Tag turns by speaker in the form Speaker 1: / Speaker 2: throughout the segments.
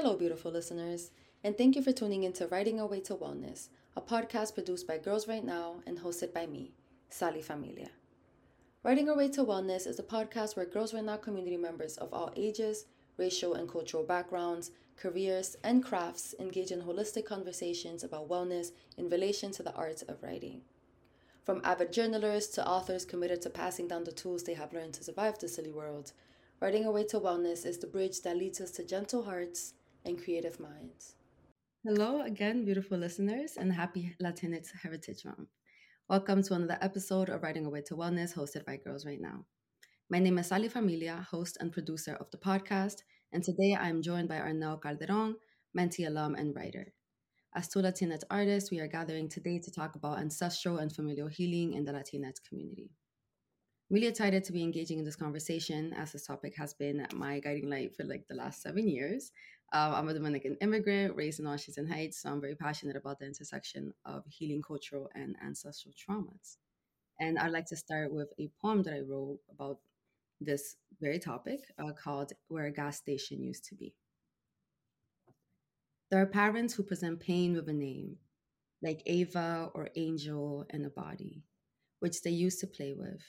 Speaker 1: Hello, beautiful listeners, and thank you for tuning in to Writing Our Way to Wellness, a podcast produced by Girls Write Now and hosted by me, Sally Familia. Writing Our Way to Wellness is a podcast where Girls Write Now community members of all ages, racial and cultural backgrounds, careers, and crafts engage in holistic conversations about wellness in relation to the art of writing. From avid journalists to authors committed to passing down the tools they have learned to survive the silly world, Writing Our Way to Wellness is the bridge that leads us to gentle hearts and creative minds. Hello again, beautiful listeners, and happy Latinx Heritage Month. Welcome to another episode of Writing Away to Wellness hosted by Girls Write Now. My name is Sally Familia, host and producer of the podcast, and today I am joined by Arnell Calderon, Mentee alum and writer. As two Latinx artists, we are gathering today to talk about ancestral and familial healing in the Latinx community. Really excited to be engaging in this conversation as this topic has been my guiding light for like the last seven years. Um, I'm a Dominican immigrant raised in Washington Heights, so I'm very passionate about the intersection of healing cultural and ancestral traumas. And I'd like to start with a poem that I wrote about this very topic uh, called Where a Gas Station Used to Be. There are parents who present pain with a name, like Ava or Angel and a body, which they used to play with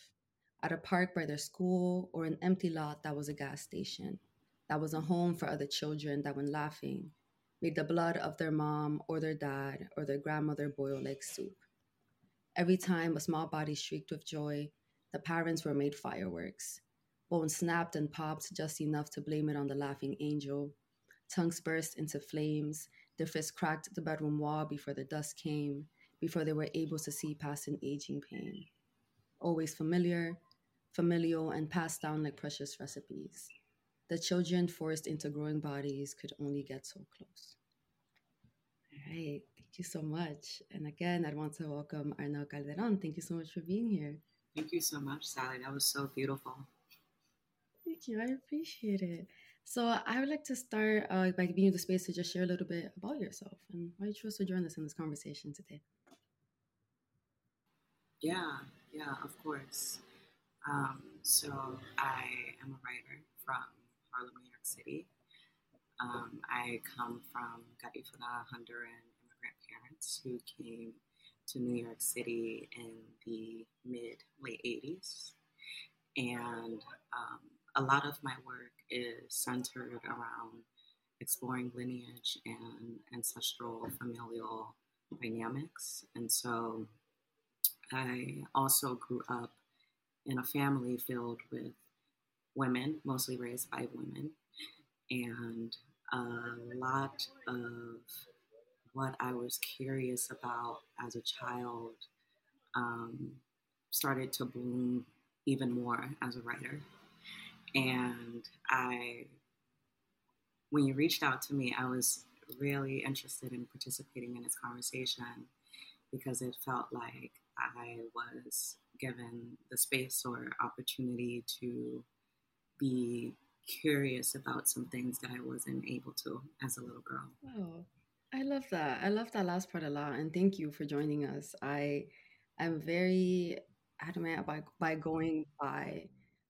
Speaker 1: at a park by their school or an empty lot that was a gas station, that was a home for other children that, when laughing, made the blood of their mom or their dad or their grandmother boil like soup. Every time a small body shrieked with joy, the parents were made fireworks. Bones snapped and popped just enough to blame it on the laughing angel Tongues burst into flames. Their fists cracked the bedroom wall before the dust came, before they were able to see past an aging pain. Always familiar, familial, and passed down like precious recipes. The children forced into growing bodies could only get so close. All right, thank you so much. And again, I want to welcome Arnell Calderon. Thank you so much for being here.
Speaker 2: Thank you so much, Sally. That was so beautiful.
Speaker 1: Thank you. I appreciate it. So I would like to start uh, by giving you the space to just share a little bit about yourself and why you chose to join us in this conversation today.
Speaker 2: Yeah, yeah, of course. Um, so I am a writer from Harlem, New York City. Um, I come from Garifuna Honduran immigrant parents who came to New York City in the mid late 80s. And um, a lot of my work is centered around exploring lineage and ancestral familial dynamics. And so I also grew up in a family filled with women, mostly raised by women. And a lot of what I was curious about as a child um, started to bloom even more as a writer. And I, when you reached out to me, I was really interested in participating in this conversation because it felt like I was given the space or opportunity to be curious about some things that I wasn't able to as a little girl.
Speaker 1: Oh, I love that. I love that last part a lot. And thank you for joining us. I am very adamant by, by going by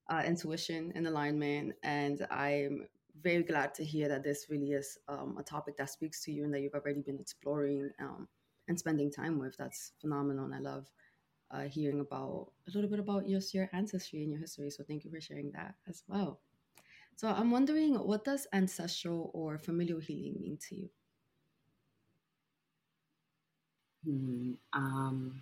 Speaker 1: uh, intuition and alignment. And I'm very glad to hear that this really is um, a topic that speaks to you and that you've already been exploring um, and spending time with. That's phenomenal. And I love uh, hearing about a little bit about just your ancestry and your history. So thank you for sharing that as well. So I'm wondering, what does ancestral or familial healing mean to you?
Speaker 2: Hmm, um,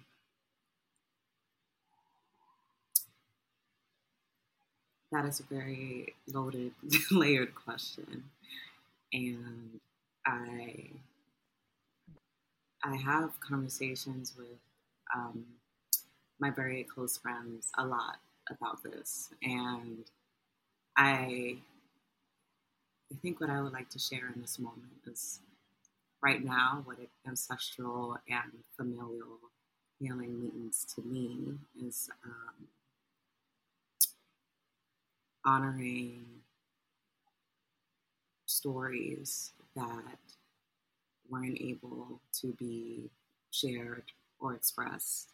Speaker 2: That is a very loaded, layered question. And I I have conversations with um, my very close friends a lot about this. And I I think what I would like to share in this moment is right now what ancestral and familial healing means to me is um, honoring stories that weren't able to be shared or expressed.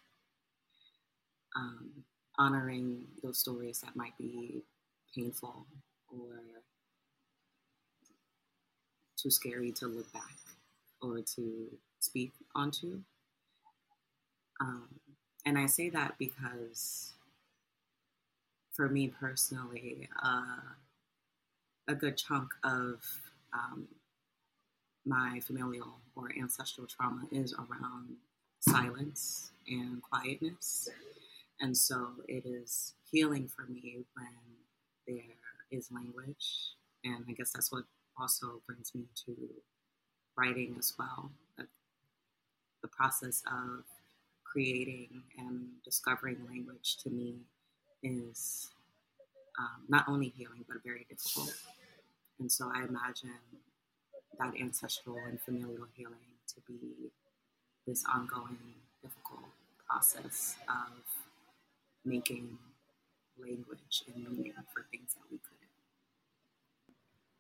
Speaker 2: Um, honoring those stories that might be painful or too scary to look back or to speak onto. Um, and I say that because for me personally, uh, a good chunk of um, my familial or ancestral trauma is around silence and quietness. And so it is healing for me when there is language. And I guess that's what also brings me to writing as well. The process of creating and discovering language to me is um, not only healing, but very difficult. And so I imagine that ancestral and familial healing to be this ongoing, difficult process of making language and meaning for things that we couldn't.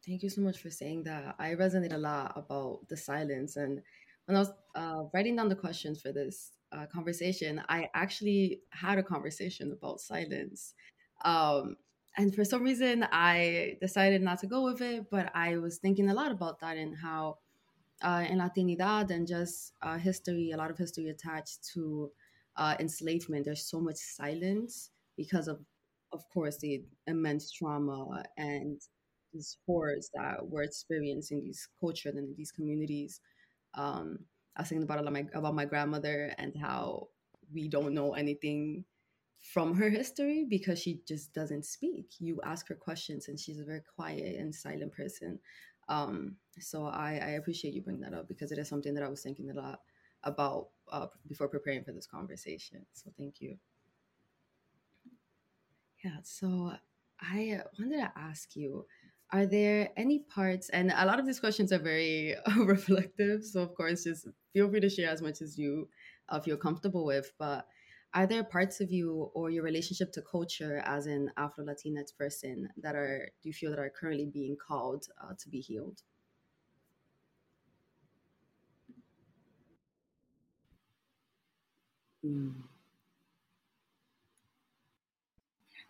Speaker 1: Thank you so much for saying that. I resonate a lot about the silence. And when I was uh, writing down the questions for this uh, conversation, I actually had a conversation about silence. Um, and for some reason, I decided not to go with it, but I was thinking a lot about that and how uh, in Latinidad and just uh, history, a lot of history attached to uh, enslavement, there's so much silence because of, of course, the immense trauma and these horrors that we're experiencing these cultures and these communities. Um, I was thinking about my about my grandmother and how we don't know anything from her history because she just doesn't speak. You ask her questions and she's a very quiet and silent person. Um, so I, I appreciate you bringing that up because it is something that I was thinking a lot about uh, before preparing for this conversation. So thank you. Yeah, so I wanted to ask you are there any parts and a lot of these questions are very reflective so of course just feel free to share as much as you uh, feel comfortable with but are there parts of you or your relationship to culture as an afro latinx person that are do you feel that are currently being called uh, to be healed
Speaker 2: mm.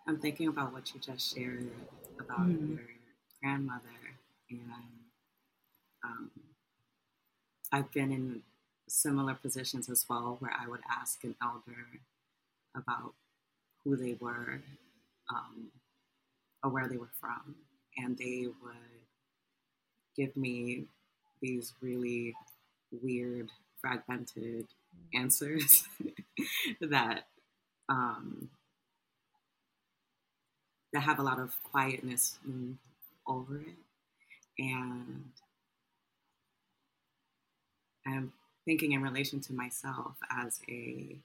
Speaker 2: i'm thinking about what you just shared about mm. your grandmother, and um, I've been in similar positions as well, where I would ask an elder about who they were um, or where they were from, and they would give me these really weird, fragmented answers that um, that have a lot of quietness over it. And I'm thinking in relation to myself as a,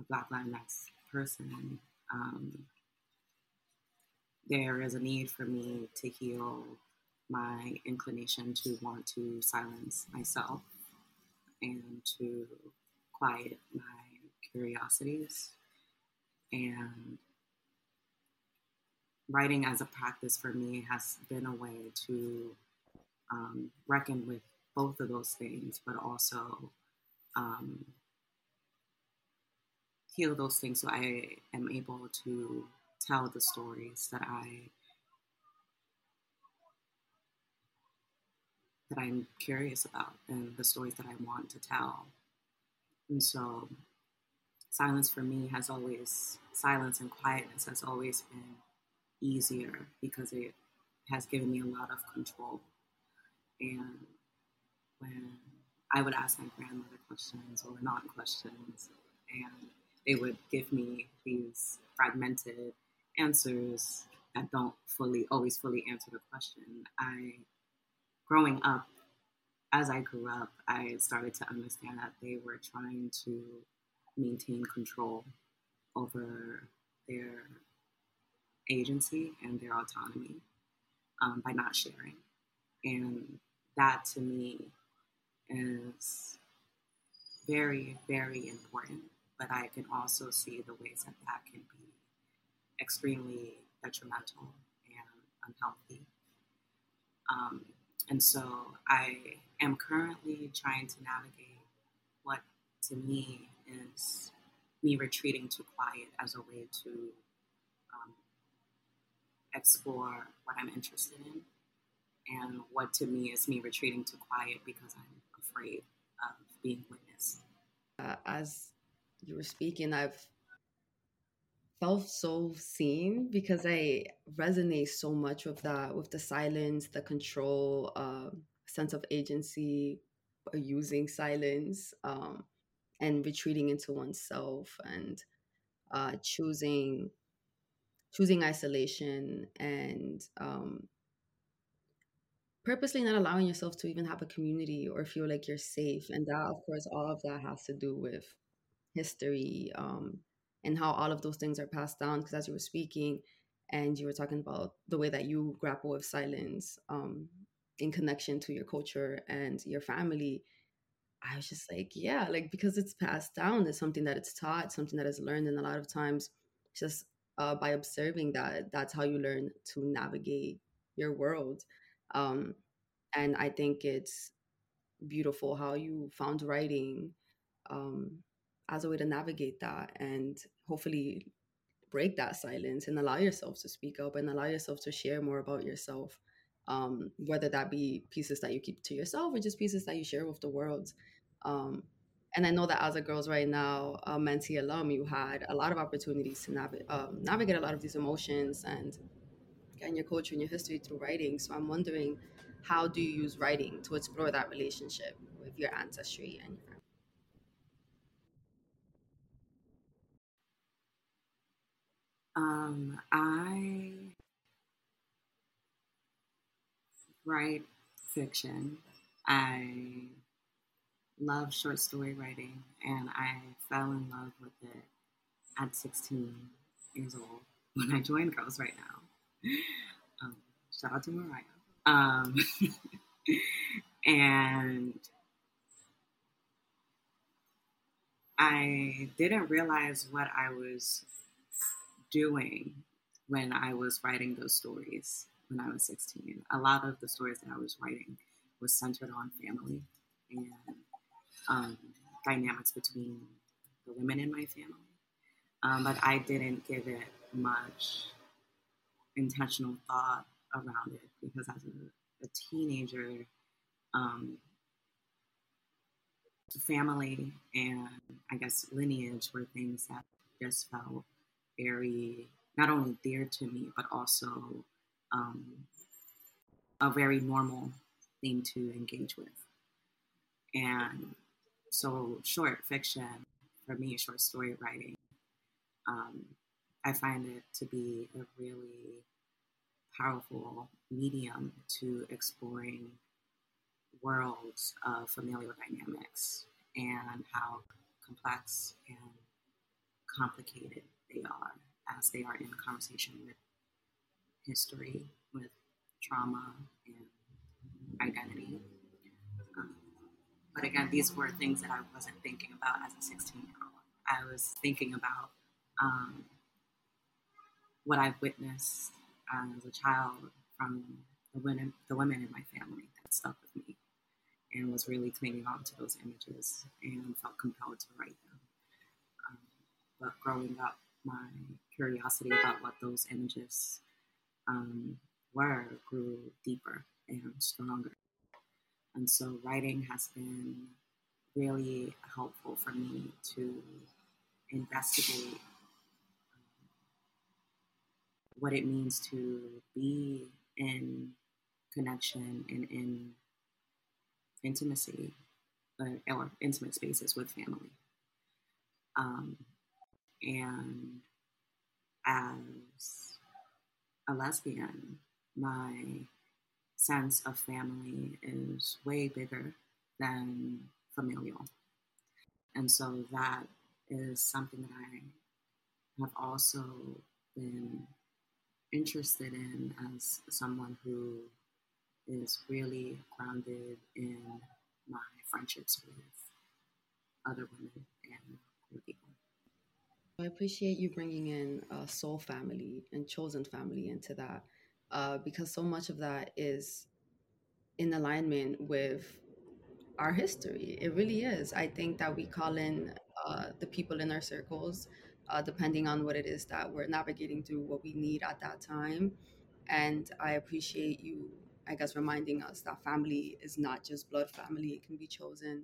Speaker 2: a Black Latinx person, um, there is a need for me to heal my inclination to want to silence myself and to quiet my curiosities. And writing as a practice for me has been a way to um, reckon with both of those things, but also um, heal those things so I am able to tell the stories that I that I'm curious about and the stories that I want to tell. And so silence for me has always silence and quietness has always been easier because it has given me a lot of control. And when I would ask my grandmother questions or non questions, and they would give me these fragmented answers that don't fully always fully answer the question. I growing up, as I grew up, I started to understand that they were trying to maintain control over their agency and their autonomy um, by not sharing. And that to me is very, very important. But I can also see the ways that that can be extremely detrimental and unhealthy. Um, and so I am currently trying to navigate what to me is me retreating to quiet as a way to explore what I'm interested in. and what to me is me retreating to quiet because I'm afraid of being witnessed.
Speaker 1: Uh, as you were speaking, I've felt so seen because I resonate so much with that, with the silence, the control, uh, sense of agency, uh, using silence, um, and retreating into oneself and uh, choosing choosing isolation and um, purposely not allowing yourself to even have a community or feel like you're safe. And that, of course, all of that has to do with history um, and how all of those things are passed down. Because as you were speaking, and you were talking about the way that you grapple with silence um, in connection to your culture and your family. I was just like, yeah, like because it's passed down, it's something that it's taught, something that is learned, and a lot of times, just uh, by observing that, that's how you learn to navigate your world. Um, and I think it's beautiful how you found writing um, as a way to navigate that and hopefully break that silence and allow yourself to speak up and allow yourself to share more about yourself um, whether that be pieces that you keep to yourself or just pieces that you share with the world um, and i know that as a girls write now a mentee alum you had a lot of opportunities to nav- um, navigate a lot of these emotions and and your culture and your history through writing. So I'm wondering, how do you use writing to explore that relationship with your ancestry and your
Speaker 2: Um, I write fiction. I love short story writing, and I fell in love with it at 16 years old when I joined Girls Write Now. Um, shout out to Mariah. Um, and I didn't realize what I was doing when I was writing those stories when I was 16. A lot of the stories that I was writing was centered on family and um, dynamics between the women in my family. Um, but I didn't give it much intentional thought around it because as a, a teenager, um, family and I guess lineage were things that just felt very not only dear to me but also um, a very normal thing to engage with. And so, short fiction for me, short story writing, um, I find it to be a really powerful medium to exploring worlds of familial dynamics and how complex and complicated they are as they are in conversation with history, with trauma and identity. Um, but again, these were things that I wasn't thinking about as a 16 year old. I was thinking about um, what I've witnessed as a child from the women, the women in my family that stuck with me and was really clinging on to those images and felt compelled to write them. Um, but growing up, my curiosity about what those images um, were grew deeper and stronger. And so writing has been really helpful for me to investigate what it means to be in connection and in intimacy uh, or intimate spaces with family. Um, and as a lesbian, my sense of family is way bigger than familial. And so that is something that I have also been interested in as someone who is really grounded in my friendships with other women and queer people.
Speaker 1: I appreciate you bringing in a soul family and chosen family into that uh, because so much of that is in alignment with our history. It really is. I think that we call in uh, the people in our circles uh, depending on what it is that we're navigating through, what we need at that time. And I appreciate you I guess, reminding us that family is not just blood family, it can be chosen.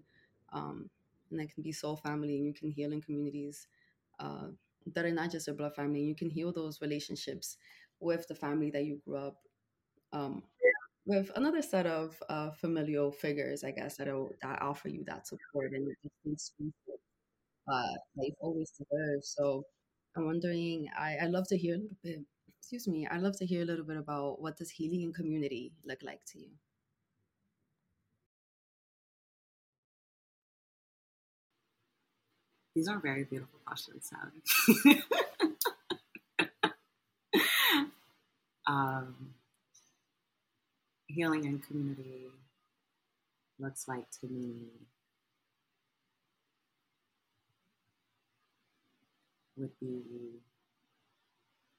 Speaker 1: Um, and it can be soul family, and you can heal in communities uh, that are not just your blood family. You can heal those relationships with the family that you grew up um, with another set of uh, familial figures, I guess, that, that offer you that support and uh, that you've always deserved. So I'm wondering, I, i love to hear a little bit, excuse me, I'd love to hear a little bit about what does healing in community look like to you?
Speaker 2: These are very beautiful questions, Sally. um, healing in community looks like to me would be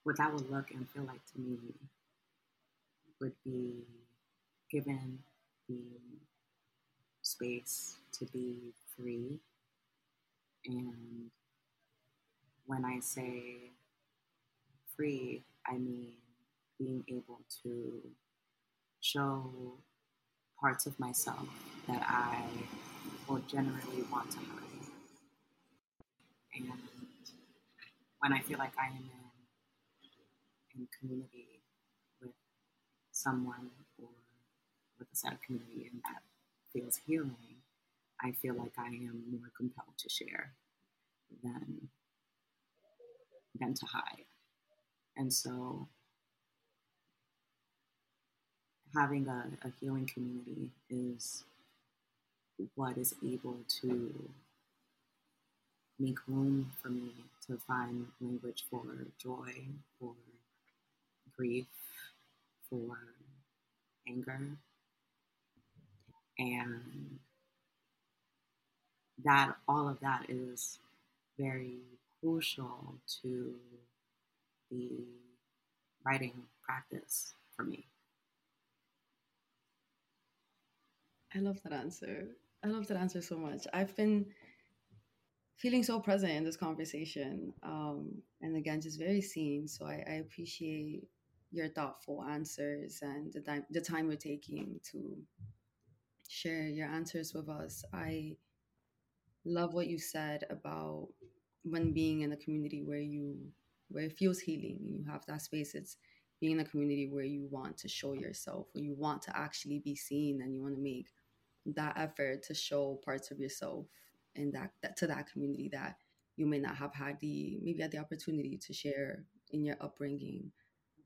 Speaker 2: what that would look and feel like to me would be given the space to be free and when I say free, I mean being able to show parts of myself that I will generally want to hide. And when I feel like I am in, in community with someone or with a set of community and that feels healing, I feel like I am more compelled to share than than to hide. And so having a, a healing community is what is able to make room for me to find language for joy, for grief, for anger. And that all of that is very crucial to the writing practice for me.
Speaker 1: I love that answer. I love that answer so much. I've been feeling so present in this conversation. Um, and again, just very seen. So I, I appreciate your thoughtful answers and the time, the time you're taking to share your answers with us. I love what you said about when being in a community where you where it feels healing you have that space. It's being in a community where you want to show yourself where you want to actually be seen and you want to make that effort to show parts of yourself in that, that to that community that you may not have had the maybe had the opportunity to share in your upbringing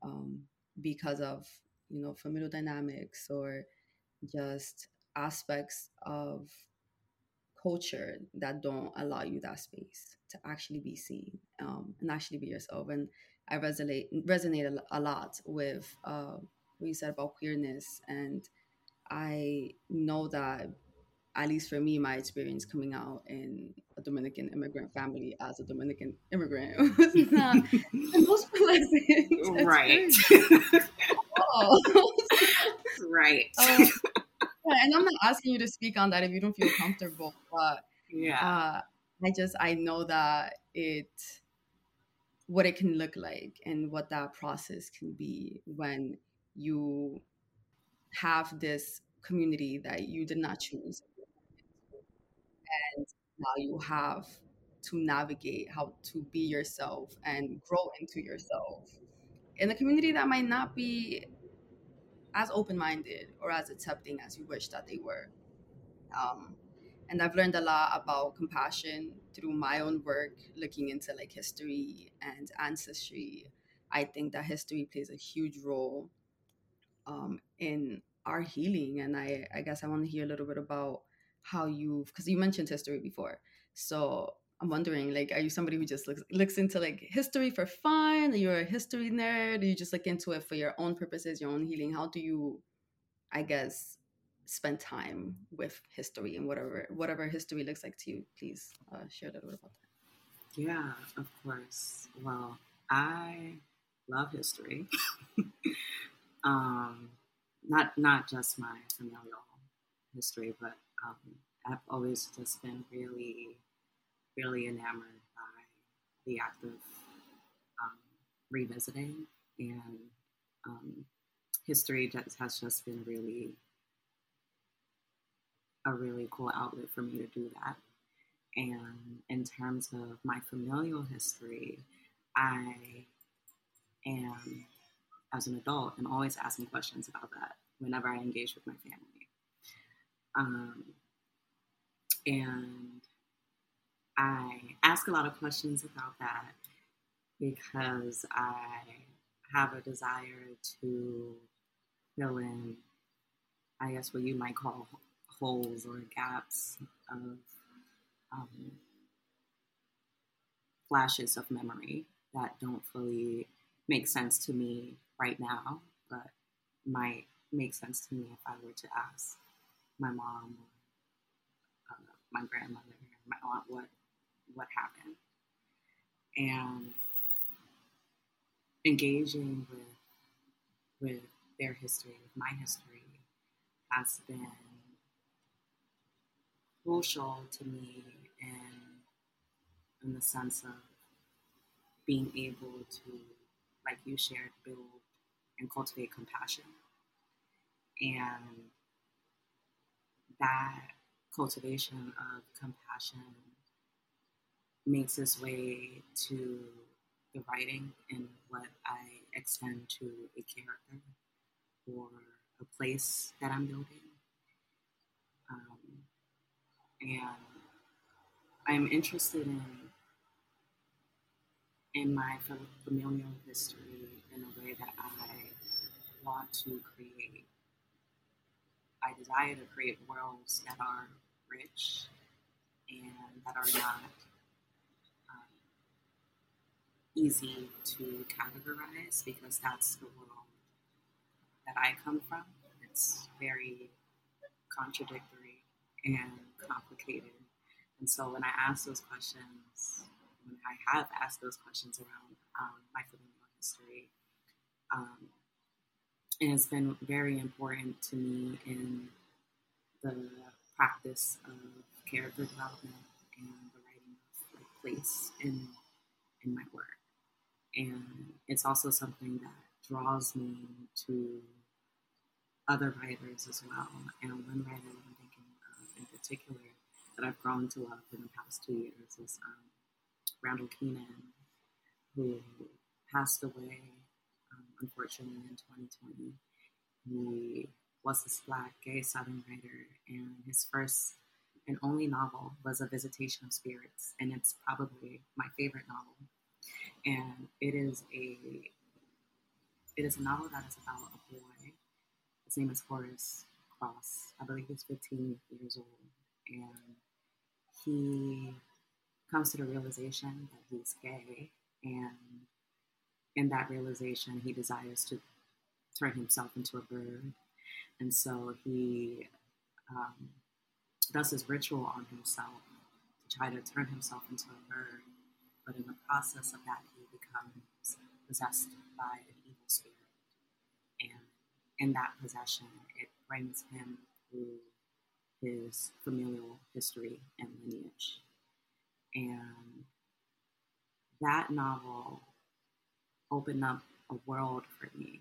Speaker 1: um, because of you know familial dynamics or just aspects of culture that don't allow you that space to actually be seen um, and actually be yourself and i resonate resonate a, lot with uh, what you said about queerness and I know that at least for me, my experience coming out in a Dominican immigrant family as a Dominican immigrant was not the most pleasant.
Speaker 2: Right. right.
Speaker 1: Um, and I'm not asking you to speak on that if you don't feel comfortable, but
Speaker 2: yeah,
Speaker 1: uh, I just I know that it what it can look like and what that process can be when you have this community that you did not choose. And now you have to navigate how to be yourself and grow into yourself in a community that might not be as open minded or as accepting as you wish that they were. Um, and I've learned a lot about compassion through my own work, looking into like history and ancestry. I think that history plays a huge role um, in our healing. And I, I guess I want to hear a little bit about how you've, because you mentioned history before. So I'm wondering, like, are you somebody who just looks looks into like history for fun? You're you a history nerd? Do you just look into it for your own purposes, your own healing? How do you, I guess, spend time with history and whatever whatever history looks like to you? Please uh, share a little bit about that.
Speaker 2: Yeah, of course. Well, I love history. Um, not not just my familial history, but um, I've always just been really, really enamored by the act of um, revisiting and um, history just, has just been really a really cool outlet for me to do that. And in terms of my familial history, I am, as an adult, I'm always asking questions about that whenever I engage with my family. Um, and I ask a lot of questions about that because I have a desire to fill in, I guess, what you might call holes or gaps of um, flashes of memory that don't fully make sense to me right now, but might make sense to me if I were to ask my mom or uh, my grandmother my aunt what what happened. And engaging with with their history, with my history, has been crucial to me in in the sense of being able to, like you shared, build and cultivate compassion. And that cultivation of compassion makes its way to the writing and what I extend to a character or a place that I'm building. Um, and I'm interested in in my familial history in a way that I want to create. I desire to create worlds that are rich and that are not easy to categorize because that's the world that I come from. It's very contradictory and complicated. And so when I ask those questions, when I have asked those questions around um, my familial history, um, it has been very important to me in the practice of character development and the writing of place in in my work. And it's also something that draws me to other writers as well. And one writer that I'm thinking of in particular that I've grown to love in the past two years is um, Randall Kenan, who passed away um, unfortunately in 2020. He was this black gay Southern writer, and his first and only novel was A Visitation of Spirits, and it's probably my favorite novel. And it is a it is a novel that is about a boy. His name is Horace Cross. I believe he's 15 years old, and he comes to the realization that he's gay, and in that realization, he desires to turn himself into a bird, and so he um, does his ritual on himself to try to turn himself into a bird. But in the process of that, becomes possessed by an evil spirit, and in that possession, it brings him through his familial history and lineage. And that novel opened up a world for me.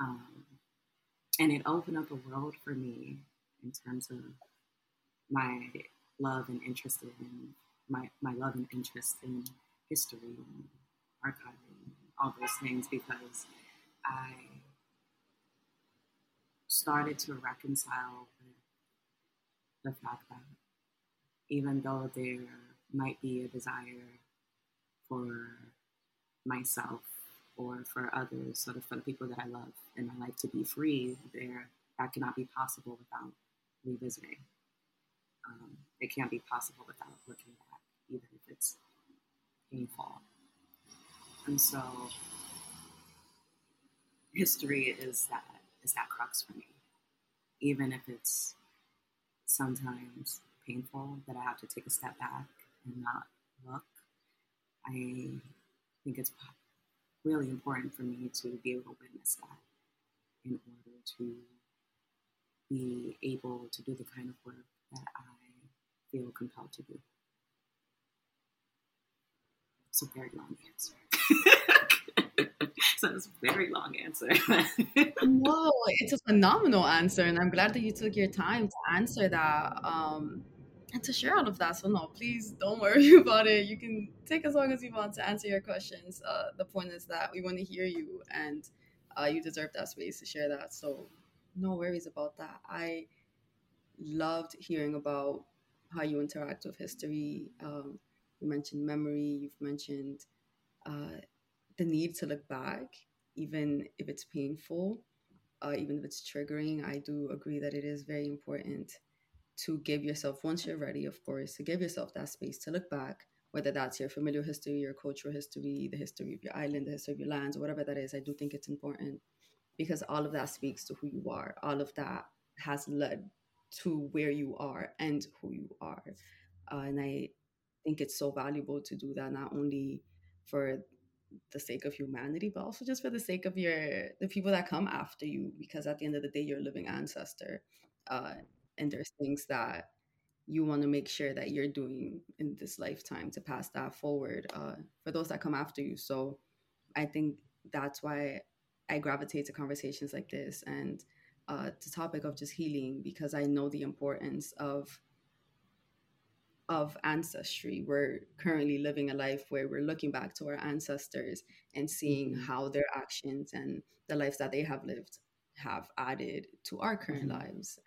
Speaker 2: Um, and it opened up a world for me in terms of my love and interest in my, my love and interest in history and archiving and all those things because I started to reconcile with the fact that even though there might be a desire for myself or for others, sort of for the people that I love in my life to be free, there that cannot be possible without revisiting. Um, it can't be possible without looking back, even if it's painful. And so, history is that is that crux for me, even if it's sometimes painful that I have to take a step back and not look. I think it's really important for me to be able to witness that in order to be able to do the kind of work that I feel compelled to do. It's a very long answer. so it's a very long answer.
Speaker 1: Whoa, it's a phenomenal answer, and I'm glad that you took your time to answer that. Um, and to share all of that. So no, please don't worry about it. You can take as long as you want to answer your questions. Uh, the point is that we want to hear you, and uh, you deserve that space to share that. So no worries about that. I loved hearing about how you interact with history. Um, you mentioned memory. You've mentioned uh, the need to look back, even if it's painful, uh, even if it's triggering. I do agree that it is very important to give yourself, once you're ready, of course, to give yourself that space to look back, whether that's your familial history, your cultural history, the history of your island, the history of your lands, whatever that is. I do think it's important because all of that speaks to who you are. All of that has led to where you are and who you are. Uh, and I think it's so valuable to do that, not only for the sake of humanity, but also just for the sake of your the people that come after you, because at the end of the day, you're a living ancestor. Uh, and there's things that you want to make sure that you're doing in this lifetime to pass that forward uh, for those that come after you. So I think that's why I gravitate to conversations like this and uh, the topic of just healing because I know the importance of of ancestry. We're currently living a life where we're looking back to our ancestors and seeing mm-hmm. how their actions and the lives that they have lived have added to our current mm-hmm. lives,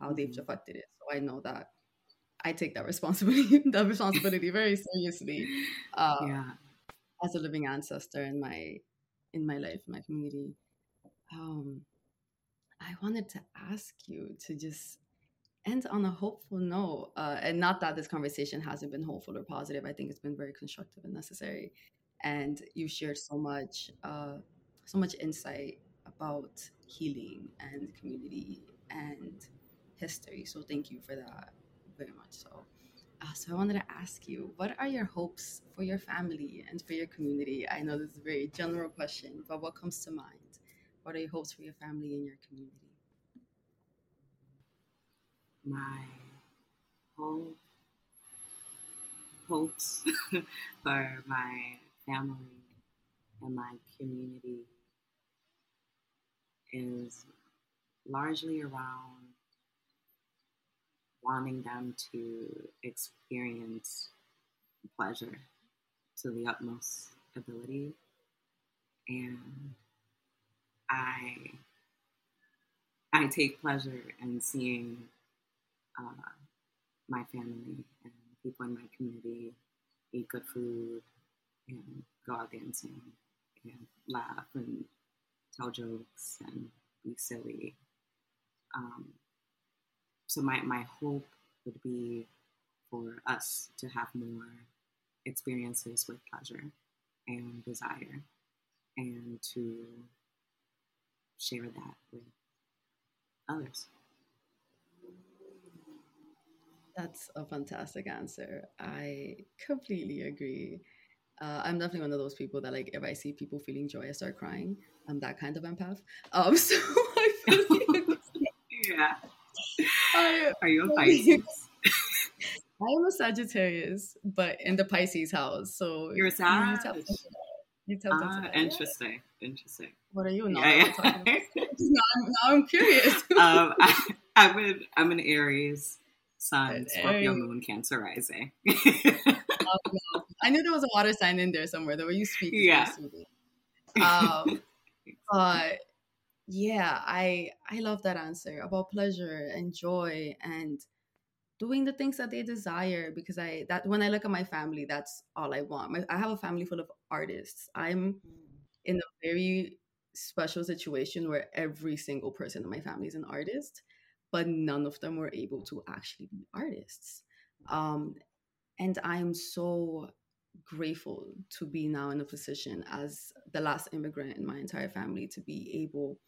Speaker 1: how they've mm-hmm. affected it. So I know that I take that responsibility that responsibility very seriously. Uh, yeah. As a living ancestor in my in my life, in my community. Um, I wanted to ask you to just end on a hopeful note. Uh, and not that this conversation hasn't been hopeful or positive. I think it's been very constructive and necessary. And you shared so much, uh, so much insight about healing and community and history. So thank you for that very much. So, uh, so I wanted to ask you, what are your hopes for your family and for your community? I know this is a very general question, but what comes to mind? What are your hopes for your family and your community?
Speaker 2: My hope, hopes for my family and my community is largely around wanting them to experience pleasure to the utmost ability. And I I take pleasure in seeing uh, my family and people in my community eat good food and go out dancing and laugh and tell jokes and be silly. Um, so my, my hope would be for us to have more experiences with pleasure and desire and to share that with others.
Speaker 1: That's a fantastic answer. I completely agree. Uh, I'm definitely one of those people that, like, if I see people feeling joy, I start crying. I'm that kind of empath. Um, so I feel
Speaker 2: yeah. I, Are you a Pisces?
Speaker 1: I am a Sagittarius, but in the Pisces house. So
Speaker 2: you're a Sag. You tell ah, interesting. Interesting.
Speaker 1: What are you? Not yeah, yeah. now, I'm, now I'm curious.
Speaker 2: um, I, I'm an I'm an Aries, Sun, Scorpio, Moon, Cancer rising.
Speaker 1: oh, I knew there was a water sign in there somewhere. The way you speak, yeah. Um, but yeah, I I love that answer about pleasure and joy and doing the things that they desire because i that when i look at my family that's all i want my, i have a family full of artists i'm mm. in a very special situation where every single person in my family is an artist but none of them were able to actually be artists um, and i'm so grateful to be now in a position as the last immigrant in my entire family to be able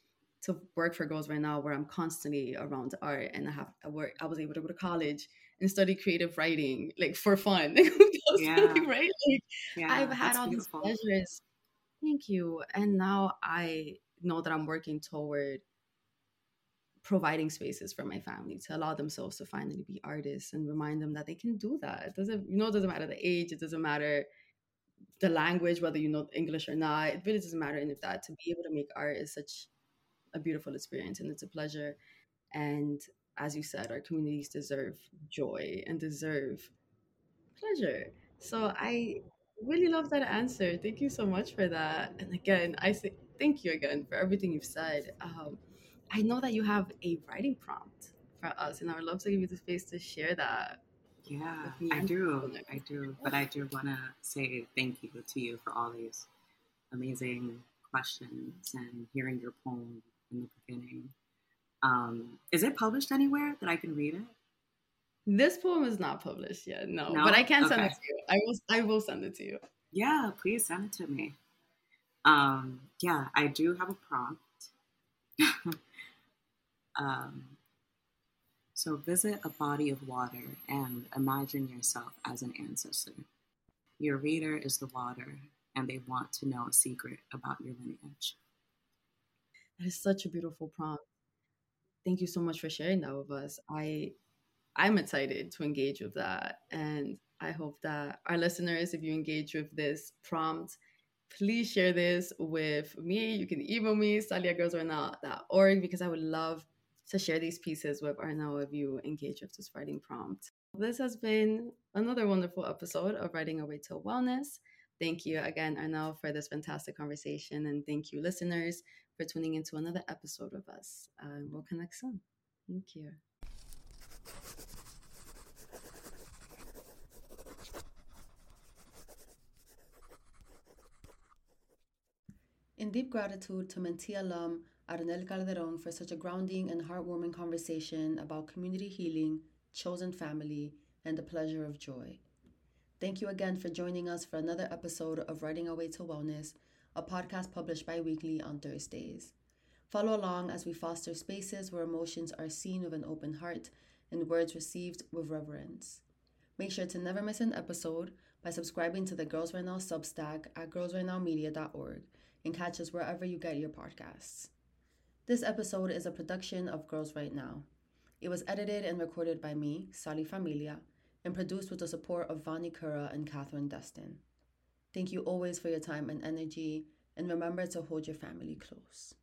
Speaker 1: to work for Girls Write Now, where I'm constantly around art, and I have I work. I was able to go to college and study creative writing, like for fun. yeah. right? Like, yeah, I've had all beautiful. these pleasures. Thank you. And now I know that I'm working toward providing spaces for my family to allow themselves to finally be artists and remind them that they can do that. It doesn't, you know, it doesn't matter the age. It doesn't matter the language, whether you know English or not, it really doesn't matter any of that. To be able to make art is such a beautiful experience and it's a pleasure. And as you said, our communities deserve joy and deserve pleasure. So I really love that answer. Thank you so much for that. And again, I say thank you again for everything you've said. Um, I know that you have a writing prompt for us, and I would love to give you the space to share that.
Speaker 2: Yeah, I do. I do. But I do want to say thank you to you for all these amazing questions and hearing your poem in the beginning. Um, is it published anywhere that I can read it?
Speaker 1: This poem is not published yet, no. no? But I can send okay. it to you. I will. I will send it to you.
Speaker 2: Yeah, please send it to me. Um, yeah, I do have a prompt. um, so visit a body of water and imagine yourself as an ancestor. Your reader is the water, and they want to know a secret about your lineage.
Speaker 1: That is such a beautiful prompt. Thank you so much for sharing that with us. I I'm excited to engage with that. And I hope that our listeners, if you engage with this prompt, please share this with me. You can email me, sally@girlswritenow.org, because I would love to share these pieces with Arnell if you engage with this writing prompt. This has been another wonderful episode of Writing Our Way to Wellness. Thank you again, Arnell, for this fantastic conversation. And thank you, listeners, for tuning into another episode of us. Uh, we'll connect soon. Thank you. In deep gratitude to Mentee alum Arnell Calderon for such a grounding and heartwarming conversation about community healing, chosen family, and the pleasure of joy. Thank you again for joining us for another episode of Writing Our Way to Wellness, a podcast published bi weekly on Thursdays. Follow along as we foster spaces where emotions are seen with an open heart and words received with reverence. Make sure to never miss an episode by subscribing to the Girls Write Now Substack at girlswritenowmedia.org and catch us wherever you get your podcasts. This episode is a production of Girls Write Now. It was edited and recorded by me, Sally Familia, and produced with the support of Vani Kura and Catherine Dustin. Thank you always for your time and energy, and remember to hold your family close.